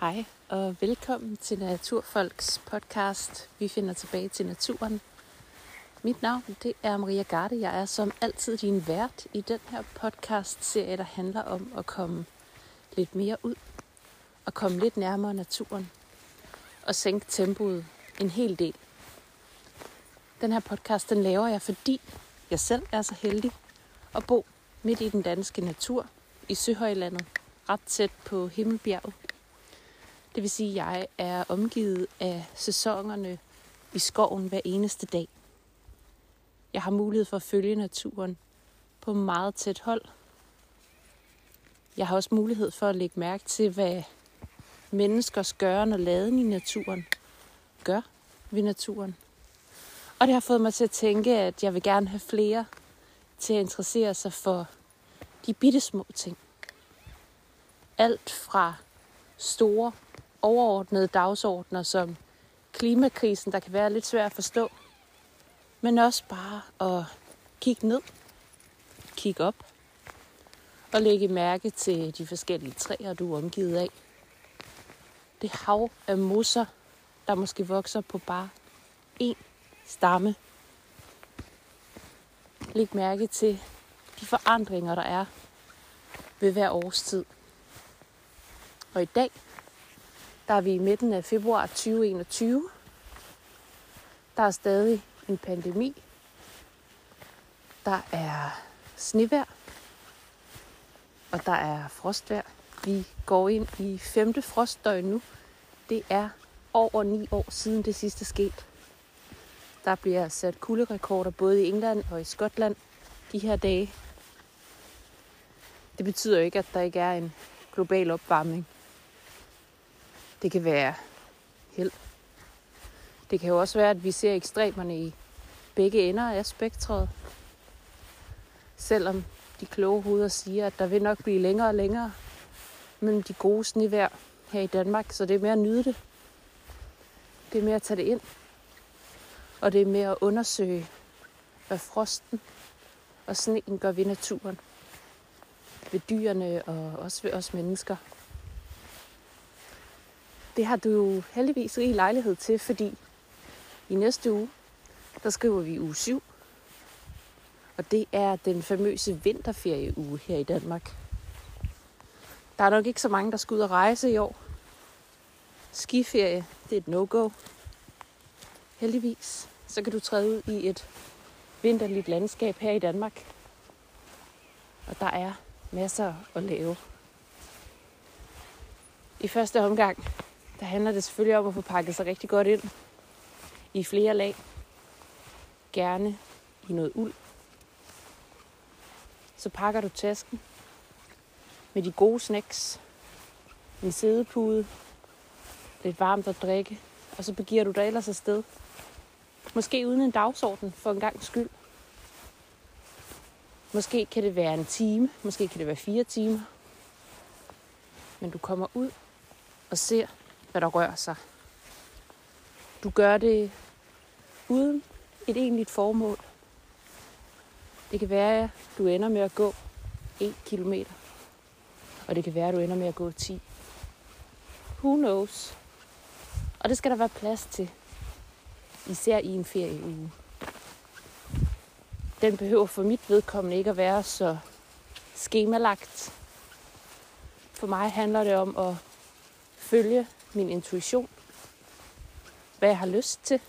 Hej og velkommen til Naturfolks podcast. Vi finder tilbage til naturen. Mit navn det er Maria Garde. Jeg er som altid din vært i den her podcast-serie, der handler om at komme lidt mere ud og komme lidt nærmere naturen og sænke tempoet en hel del. Den her podcast den laver jeg, fordi jeg selv er så heldig at bo midt i den danske natur i Søhøjlandet, ret tæt på Himmelbjerget det vil sige, at jeg er omgivet af sæsonerne i skoven hver eneste dag. Jeg har mulighed for at følge naturen på meget tæt hold. Jeg har også mulighed for at lægge mærke til, hvad menneskers gøren og laden i naturen gør ved naturen. Og det har fået mig til at tænke, at jeg vil gerne have flere til at interessere sig for de bitte små ting. Alt fra store overordnede dagsordner som klimakrisen, der kan være lidt svært at forstå. Men også bare at kigge ned, kigge op og lægge mærke til de forskellige træer, du er omgivet af. Det hav af mosser, der måske vokser på bare én stamme. Læg mærke til de forandringer, der er ved hver årstid. Og i dag, der er vi i midten af februar 2021. Der er stadig en pandemi. Der er snevejr. Og der er frostvejr. Vi går ind i femte frostdøgn nu. Det er over ni år siden det sidste skete. Der bliver sat kulderekorder både i England og i Skotland de her dage. Det betyder ikke, at der ikke er en global opvarmning. Det kan være held. Det kan jo også være, at vi ser ekstremerne i begge ender af spektret. Selvom de kloge hoveder siger, at der vil nok blive længere og længere mellem de gode snevejr her i Danmark, så det er mere at nyde det. Det er mere at tage det ind. Og det er mere at undersøge, hvad frosten og sneen gør ved naturen. Ved dyrene og også ved os mennesker det har du jo heldigvis rig lejlighed til, fordi i næste uge, der skriver vi uge 7. Og det er den famøse vinterferieuge her i Danmark. Der er nok ikke så mange, der skal ud og rejse i år. Skiferie, det er et no-go. Heldigvis, så kan du træde ud i et vinterligt landskab her i Danmark. Og der er masser at lave. I første omgang, der handler det selvfølgelig om at få pakket sig rigtig godt ind i flere lag. Gerne i noget uld. Så pakker du tasken med de gode snacks, en sædepude, lidt varmt at drikke, og så begiver du dig ellers afsted. Måske uden en dagsorden for en gang skyld. Måske kan det være en time, måske kan det være fire timer. Men du kommer ud og ser hvad der rører sig. Du gør det uden et egentligt formål. Det kan være, at du ender med at gå 1 kilometer. Og det kan være, at du ender med at gå 10. Who knows? Og det skal der være plads til. Især i en ferieuge. Den behøver for mit vedkommende ikke at være så skemalagt. For mig handler det om at følge min intuition, hvad jeg har lyst til,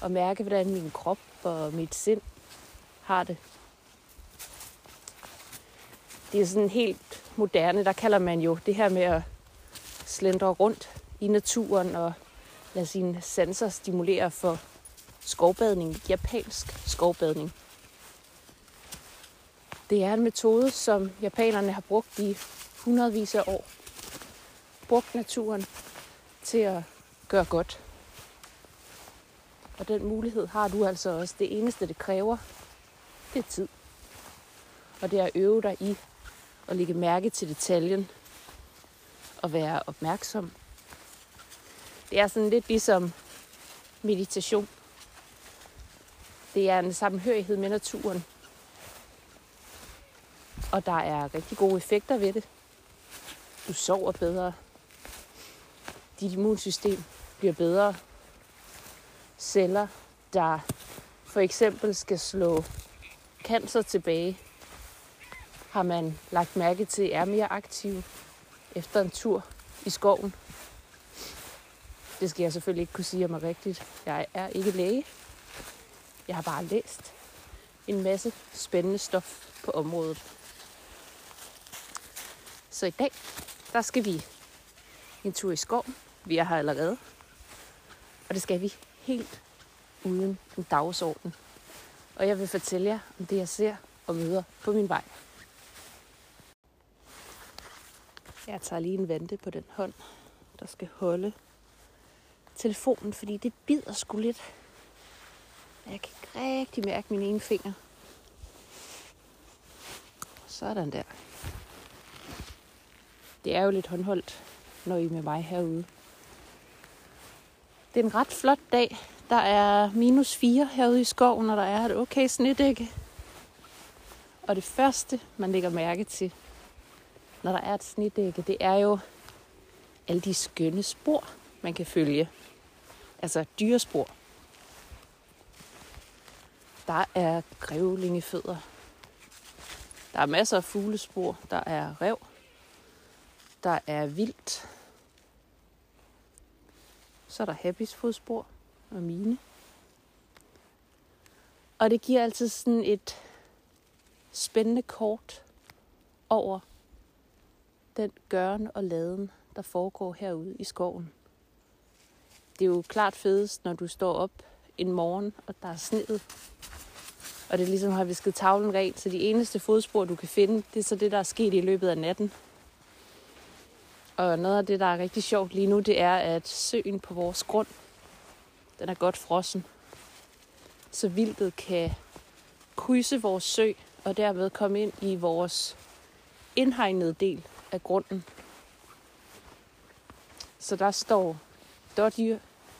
og mærke, hvordan min krop og mit sind har det. Det er sådan helt moderne, der kalder man jo det her med at slendre rundt i naturen og lade sine sanser stimulere for skovbadning, japansk skovbadning. Det er en metode, som japanerne har brugt i hundredvis af år brugt naturen til at gøre godt. Og den mulighed har du altså også. Det eneste, det kræver, det er tid. Og det er at øve dig i at lægge mærke til detaljen og være opmærksom. Det er sådan lidt ligesom meditation. Det er en sammenhørighed med naturen. Og der er rigtig gode effekter ved det. Du sover bedre, dit immunsystem bliver bedre. Celler, der for eksempel skal slå cancer tilbage, har man lagt mærke til er mere aktive efter en tur i skoven. Det skal jeg selvfølgelig ikke kunne sige om er rigtigt. Jeg er ikke læge. Jeg har bare læst en masse spændende stof på området. Så i dag, der skal vi en tur i skoven. Vi er her allerede. Og det skal vi helt uden en dagsorden. Og jeg vil fortælle jer om det, jeg ser og møder på min vej. Jeg tager lige en vente på den hånd, der skal holde telefonen, fordi det bider sgu lidt. Jeg kan ikke rigtig mærke min ene finger. Sådan der. Det er jo lidt håndholdt, når I er med mig herude. Det er en ret flot dag. Der er minus 4 herude i skoven, og der er et okay snedække. Og det første, man lægger mærke til, når der er et snedække, det er jo alle de skønne spor, man kan følge. Altså dyrespor. Der er grævlingefødder. Der er masser af fuglespor. Der er rev. Der er vildt. Så er der Happys fodspor og mine. Og det giver altid sådan et spændende kort over den gøren og laden, der foregår herude i skoven. Det er jo klart fedest, når du står op en morgen, og der er sneet. Og det er ligesom har visket tavlen rent, så de eneste fodspor, du kan finde, det er så det, der er sket i løbet af natten. Og noget af det, der er rigtig sjovt lige nu, det er, at søen på vores grund, den er godt frossen. Så vildtet kan krydse vores sø, og dermed komme ind i vores indhegnede del af grunden. Så der står dårdyr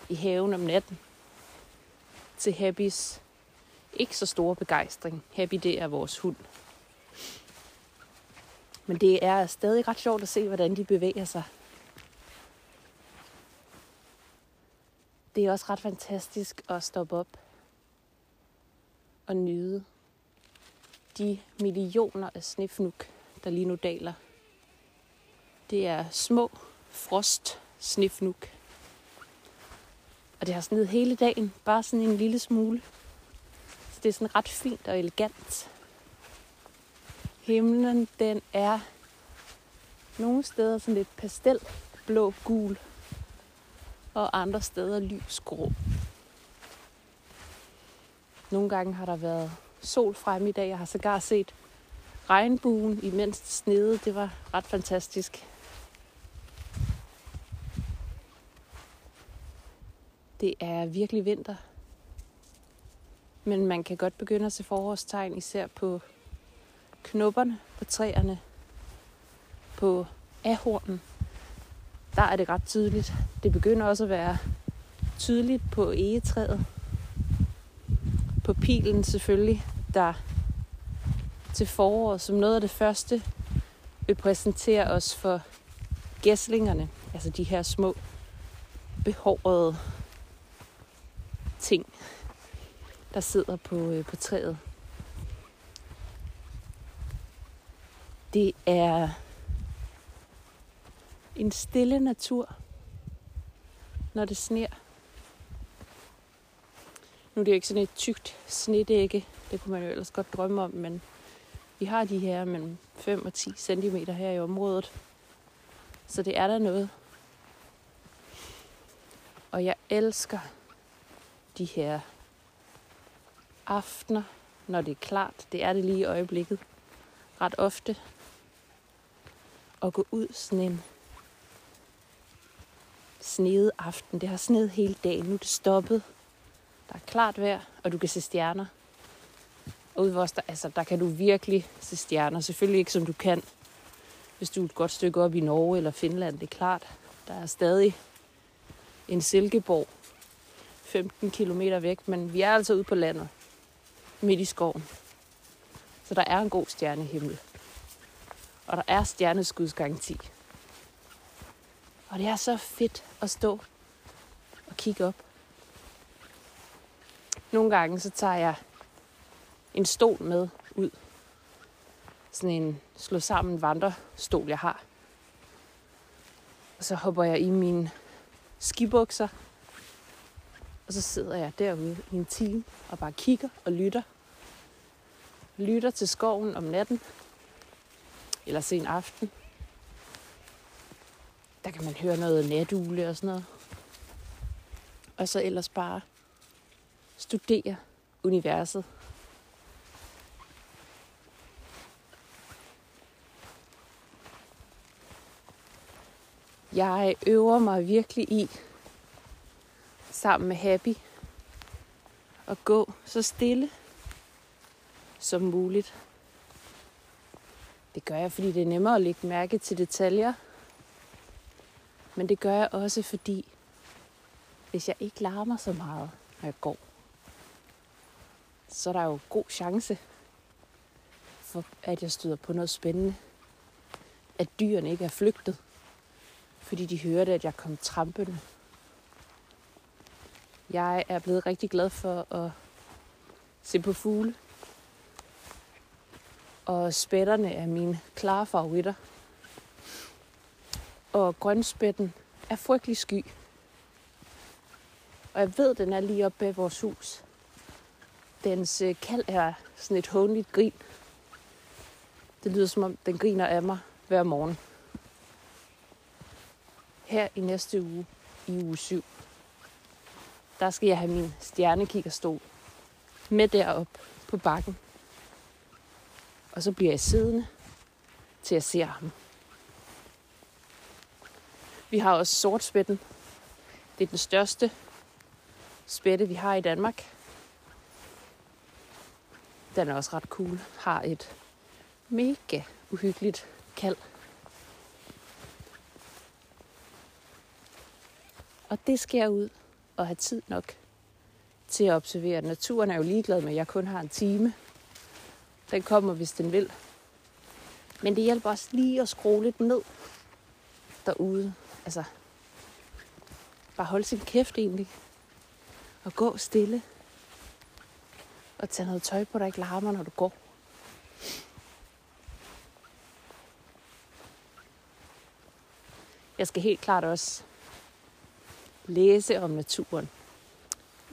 i haven om natten til Happys ikke så store begejstring. Happy, det er vores hund. Men det er stadig ret sjovt at se, hvordan de bevæger sig. Det er også ret fantastisk at stoppe op og nyde de millioner af snefnuk, der lige nu daler. Det er små frost snefnuk. Og det har sneet hele dagen, bare sådan en lille smule. Så det er sådan ret fint og elegant. Himlen, den er nogle steder sådan lidt pastel, blå, gul, og andre steder lys grå. Nogle gange har der været sol frem i dag. Jeg har sågar set regnbuen, imens det snede. Det var ret fantastisk. Det er virkelig vinter. Men man kan godt begynde at se forårstegn, især på knopperne på træerne, på ahornen. Der er det ret tydeligt. Det begynder også at være tydeligt på egetræet. På pilen selvfølgelig, der til foråret som noget af det første vil præsentere os for gæslingerne, altså de her små behårede ting, der sidder på, øh, på træet. Det er en stille natur, når det sner. Nu er det jo ikke sådan et tykt snedække, det kunne man jo ellers godt drømme om, men vi har de her mellem 5 og 10 cm her i området. Så det er der noget. Og jeg elsker de her aftener, når det er klart. Det er det lige i øjeblikket. Ret ofte. At gå ud sådan en snedet aften. Det har sneet hele dagen. Nu er det stoppet. Der er klart vejr, og du kan se stjerner. Og ude vores, der, altså, der kan du virkelig se stjerner. Selvfølgelig ikke som du kan, hvis du er et godt stykke op i Norge eller Finland. Det er klart. Der er stadig en Silkeborg 15 km væk, men vi er altså ude på landet, midt i skoven. Så der er en god stjernehimmel. Og der er stjerneskudsgaranti. Og det er så fedt at stå og kigge op. Nogle gange så tager jeg en stol med ud. Sådan en slå sammen vandrestol, jeg har. Og så hopper jeg i mine skibukser. Og så sidder jeg derude i en time og bare kigger og lytter. Lytter til skoven om natten. Eller sen aften. Der kan man høre noget natugle og sådan noget. Og så ellers bare studere universet. Jeg øver mig virkelig i, sammen med Happy, at gå så stille som muligt. Det gør jeg, fordi det er nemmere at lægge mærke til detaljer. Men det gør jeg også, fordi hvis jeg ikke larmer så meget, når jeg går, så er der jo god chance for, at jeg støder på noget spændende. At dyrene ikke er flygtet, fordi de hørte, at jeg kom trampende. Jeg er blevet rigtig glad for at se på fugle. Og spætterne er mine klare favoritter. Og grønspætten er frygtelig sky. Og jeg ved, den er lige oppe bag vores hus. Dens øh, kald er sådan et håndligt grin. Det lyder som om, den griner af mig hver morgen. Her i næste uge, i uge 7, der skal jeg have min stjernekikkerstol med derop på bakken. Og så bliver jeg siddende til jeg ser ham. Vi har også sortspætten. Det er den største spætte, vi har i Danmark. Den er også ret cool. Har et mega uhyggeligt kald. Og det skal jeg ud og have tid nok til at observere. Naturen er jo ligeglad med, at jeg kun har en time. Den kommer, hvis den vil. Men det hjælper også lige at skrue lidt ned derude. Altså, bare holde sin kæft egentlig. Og gå stille. Og tage noget tøj på, der ikke larmer, når du går. Jeg skal helt klart også læse om naturen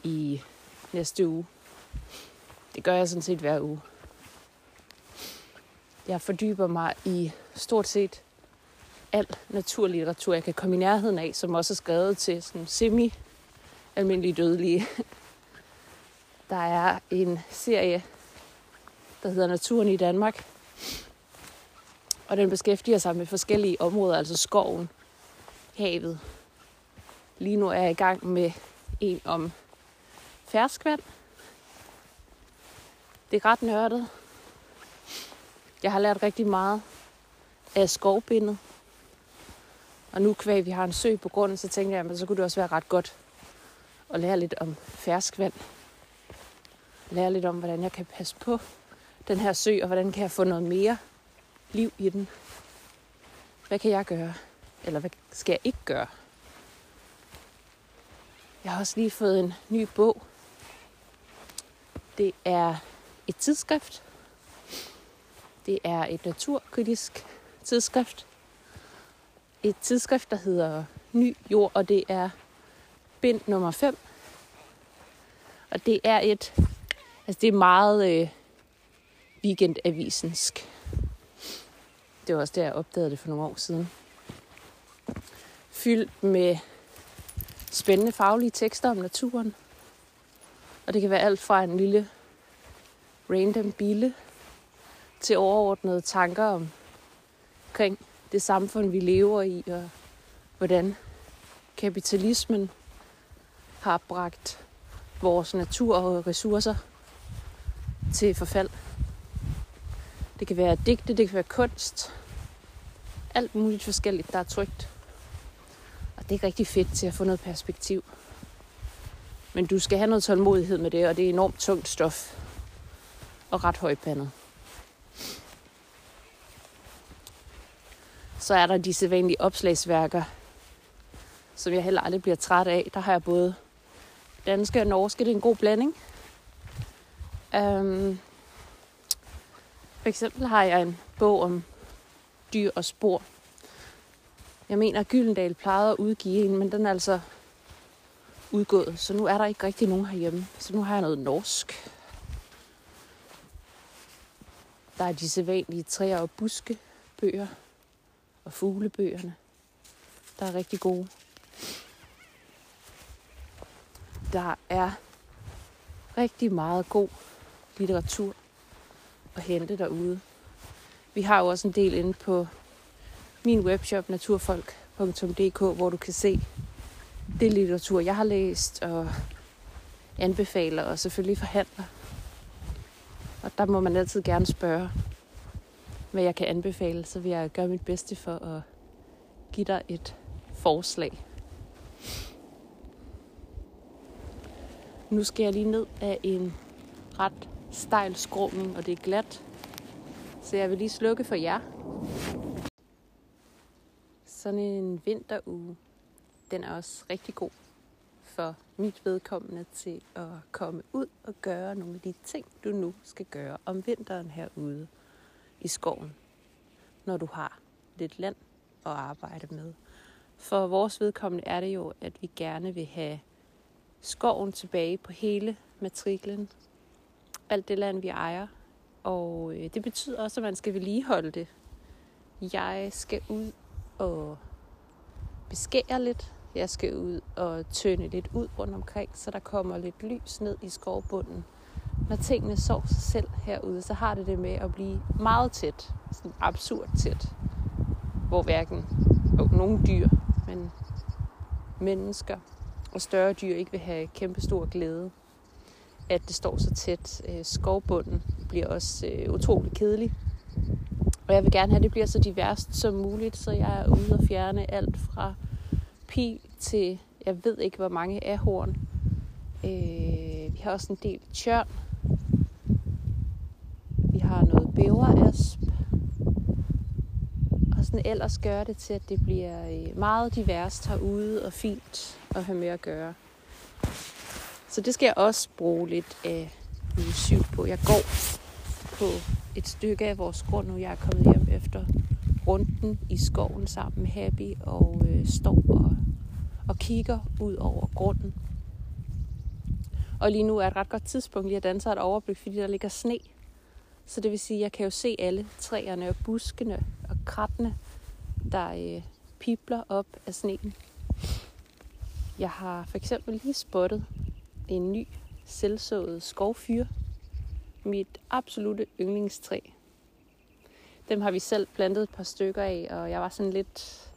i næste uge. Det gør jeg sådan set hver uge. Jeg fordyber mig i stort set al naturlitteratur, jeg kan komme i nærheden af, som også er skrevet til sådan semi-almindelige dødelige. Der er en serie, der hedder Naturen i Danmark, og den beskæftiger sig med forskellige områder, altså skoven, havet. Lige nu er jeg i gang med en om ferskvand. Det er ret nørdet. Jeg har lært rigtig meget af skovbindet. Og nu kvæg vi har en sø på grunden, så tænkte jeg, at så kunne det også være ret godt at lære lidt om ferskvand. Lære lidt om, hvordan jeg kan passe på den her sø, og hvordan kan jeg få noget mere liv i den. Hvad kan jeg gøre? Eller hvad skal jeg ikke gøre? Jeg har også lige fået en ny bog. Det er et tidsskrift. Det er et naturkritisk tidsskrift. Et tidsskrift, der hedder Ny Jord, og det er bind nummer 5. Og det er et, altså det er meget øh, weekendavisensk. Det var også der, jeg opdagede det for nogle år siden. Fyldt med spændende faglige tekster om naturen. Og det kan være alt fra en lille random bille til overordnede tanker om, omkring det samfund, vi lever i, og hvordan kapitalismen har bragt vores natur og ressourcer til forfald. Det kan være digte, det kan være kunst. Alt muligt forskelligt, der er trygt. Og det er rigtig fedt til at få noget perspektiv. Men du skal have noget tålmodighed med det, og det er enormt tungt stof. Og ret højpandet. Så er der de sædvanlige opslagsværker som jeg heller aldrig bliver træt af. Der har jeg både danske og norske. Det er en god blanding. Um, for eksempel har jeg en bog om dyr og spor. Jeg mener, at Gyldendal plejede at udgive en, men den er altså udgået. Så nu er der ikke rigtig nogen herhjemme. Så nu har jeg noget norsk. Der er de sædvanlige træer og buske bøger og fuglebøgerne. Der er rigtig gode. Der er rigtig meget god litteratur at hente derude. Vi har jo også en del inde på min webshop naturfolk.dk, hvor du kan se det litteratur, jeg har læst og anbefaler og selvfølgelig forhandler. Og der må man altid gerne spørge, hvad jeg kan anbefale, så vil jeg gøre mit bedste for at give dig et forslag. Nu skal jeg lige ned af en ret stejl skråning, og det er glat. Så jeg vil lige slukke for jer. Sådan en vinteruge, den er også rigtig god for mit vedkommende til at komme ud og gøre nogle af de ting, du nu skal gøre om vinteren herude i skoven, når du har lidt land at arbejde med. For vores vedkommende er det jo, at vi gerne vil have skoven tilbage på hele matriklen. Alt det land, vi ejer. Og øh, det betyder også, at man skal vedligeholde det. Jeg skal ud og beskære lidt. Jeg skal ud og tønde lidt ud rundt omkring, så der kommer lidt lys ned i skovbunden. Når tingene sår sig selv herude, så har det det med at blive meget tæt. Sådan absurd tæt. Hvor hverken og nogen dyr, men mennesker og større dyr ikke vil have kæmpe stor glæde. At det står så tæt. Øh, skovbunden bliver også øh, utrolig kedelig. Og jeg vil gerne have, at det bliver så diverst som muligt, så jeg er ude og fjerne alt fra pil til, jeg ved ikke hvor mange ahorn. Øh, vi har også en del tjørn. Bæverasp. Og sådan ellers gør det til, at det bliver øh, meget diverst herude og fint at have med at gøre. Så det skal jeg også bruge lidt af uge 7 på. Jeg går på et stykke af vores grund nu. Jeg er kommet hjem efter runden i skoven sammen med Happy og øh, står og, og kigger ud over grunden. Og lige nu er et ret godt tidspunkt lige at danse et overblik, fordi der ligger sne. Så det vil sige, at jeg kan jo se alle træerne og buskene og krattene, der øh, pipler op af sneen. Jeg har for eksempel lige spottet en ny selvsået skovfyr. Mit absolute yndlingstræ. Dem har vi selv plantet et par stykker af, og jeg var sådan lidt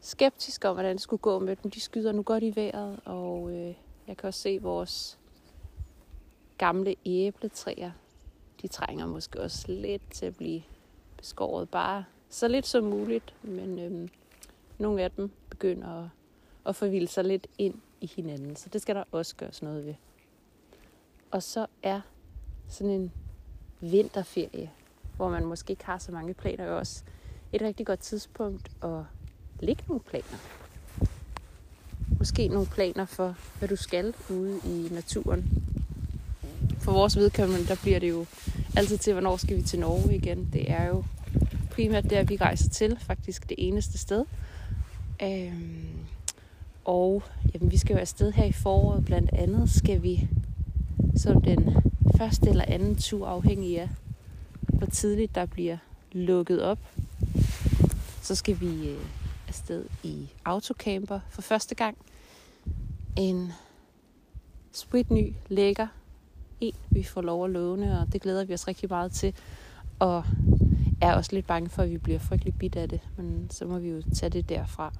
skeptisk om, hvordan det skulle gå med dem. De skyder nu godt i vejret, og øh, jeg kan også se vores gamle æbletræer. De trænger måske også lidt til at blive beskåret bare så lidt som muligt, men øhm, nogle af dem begynder at, at forvilde sig lidt ind i hinanden, så det skal der også gøres noget ved. Og så er sådan en vinterferie, hvor man måske ikke har så mange planer, også et rigtig godt tidspunkt at lægge nogle planer. Måske nogle planer for, hvad du skal ude i naturen. For vores vedkommende, der bliver det jo altid til, hvornår skal vi til Norge igen. Det er jo primært der, vi rejser til, faktisk det eneste sted. Øhm, og jamen, vi skal jo afsted her i foråret. Blandt andet skal vi som den første eller anden tur, afhængig af hvor tidligt der bliver lukket op, så skal vi øh, afsted i autocamper for første gang. En spritny, lækker en, vi får lov at låne, og det glæder vi os rigtig meget til. Og er også lidt bange for, at vi bliver frygtelig bit af det, men så må vi jo tage det derfra.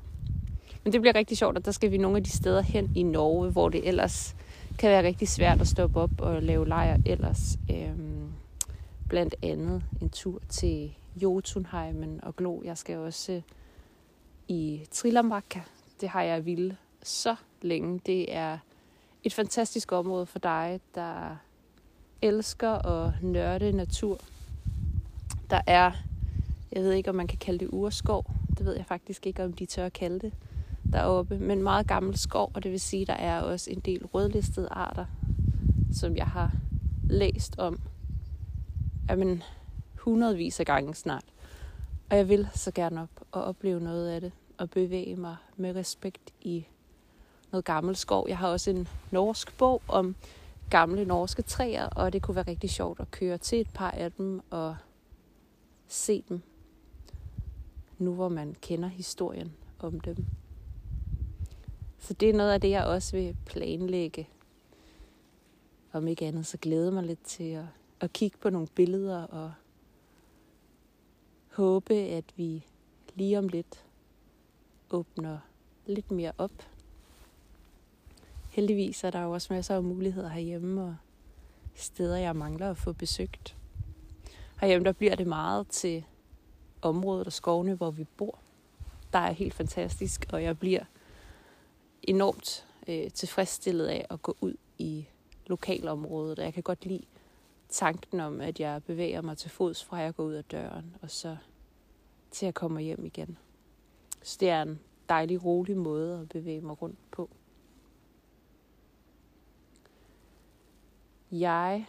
Men det bliver rigtig sjovt, og der skal vi nogle af de steder hen i Norge, hvor det ellers kan være rigtig svært at stoppe op og lave lejr ellers. Øhm, blandt andet en tur til Jotunheimen og Glo. Jeg skal også øh, i Trilamvaka. Det har jeg ville så længe. Det er et fantastisk område for dig, der elsker at nørde natur. Der er, jeg ved ikke om man kan kalde det urskov. Det ved jeg faktisk ikke, om de tør at kalde det. deroppe, men meget gammel skov, og det vil sige, der er også en del rødlistede arter, som jeg har læst om jamen, hundredvis af gange snart. Og jeg vil så gerne op og opleve noget af det, og bevæge mig med respekt i noget gammel skov. Jeg har også en norsk bog om gamle norske træer, og det kunne være rigtig sjovt at køre til et par af dem og se dem, nu hvor man kender historien om dem. Så det er noget af det, jeg også vil planlægge. Om ikke andet, så glæder mig lidt til at, at kigge på nogle billeder og håbe, at vi lige om lidt åbner lidt mere op. Heldigvis er der jo også masser af muligheder herhjemme og steder, jeg mangler at få besøgt. Herhjemme der bliver det meget til området og skovene, hvor vi bor. Der er helt fantastisk, og jeg bliver enormt øh, tilfredsstillet af at gå ud i lokalområdet. Jeg kan godt lide tanken om, at jeg bevæger mig til fods fra jeg går ud af døren, og så til jeg kommer hjem igen. Så det er en dejlig, rolig måde at bevæge mig rundt på. Jeg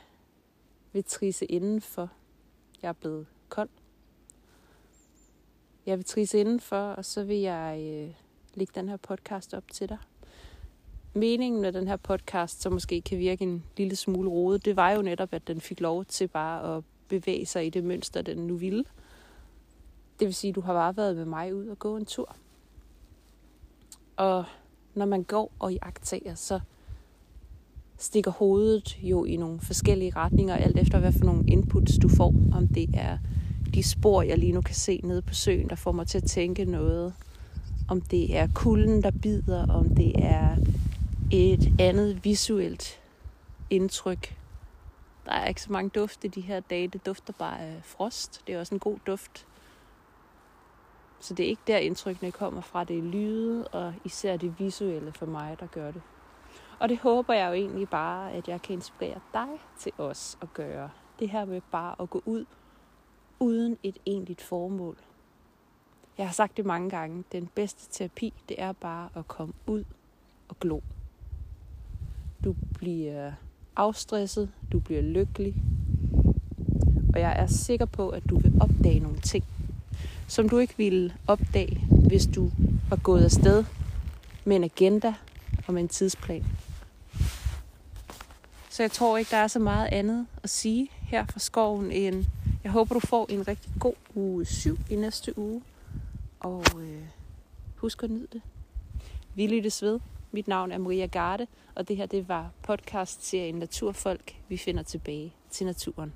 vil trisse indenfor. Jeg er blevet kold. Jeg vil trisse indenfor, og så vil jeg øh, lægge den her podcast op til dig. Meningen med den her podcast, som måske kan virke en lille smule rodet, det var jo netop, at den fik lov til bare at bevæge sig i det mønster, den nu ville. Det vil sige, at du har bare været med mig ud og gå en tur. Og når man går og iagtager, så stikker hovedet jo i nogle forskellige retninger, alt efter hvad for nogle inputs du får. Om det er de spor, jeg lige nu kan se nede på søen, der får mig til at tænke noget. Om det er kulden, der bider, om det er et andet visuelt indtryk. Der er ikke så mange dufte de her dage. Det dufter bare af frost. Det er også en god duft. Så det er ikke der indtrykkene kommer fra. Det er lyde og især det visuelle for mig, der gør det. Og det håber jeg jo egentlig bare, at jeg kan inspirere dig til os at gøre. Det her med bare at gå ud uden et egentligt formål. Jeg har sagt det mange gange. Den bedste terapi, det er bare at komme ud og glo. Du bliver afstresset, du bliver lykkelig, og jeg er sikker på, at du vil opdage nogle ting, som du ikke ville opdage, hvis du var gået afsted med en agenda og med en tidsplan. Så jeg tror ikke, der er så meget andet at sige her fra skoven end, jeg håber, du får en rigtig god uge 7 i næste uge. Og øh, husk at nyde det. Vi lyttes ved. Mit navn er Maria Garde, og det her det var podcast-serien Naturfolk. Vi finder tilbage til naturen.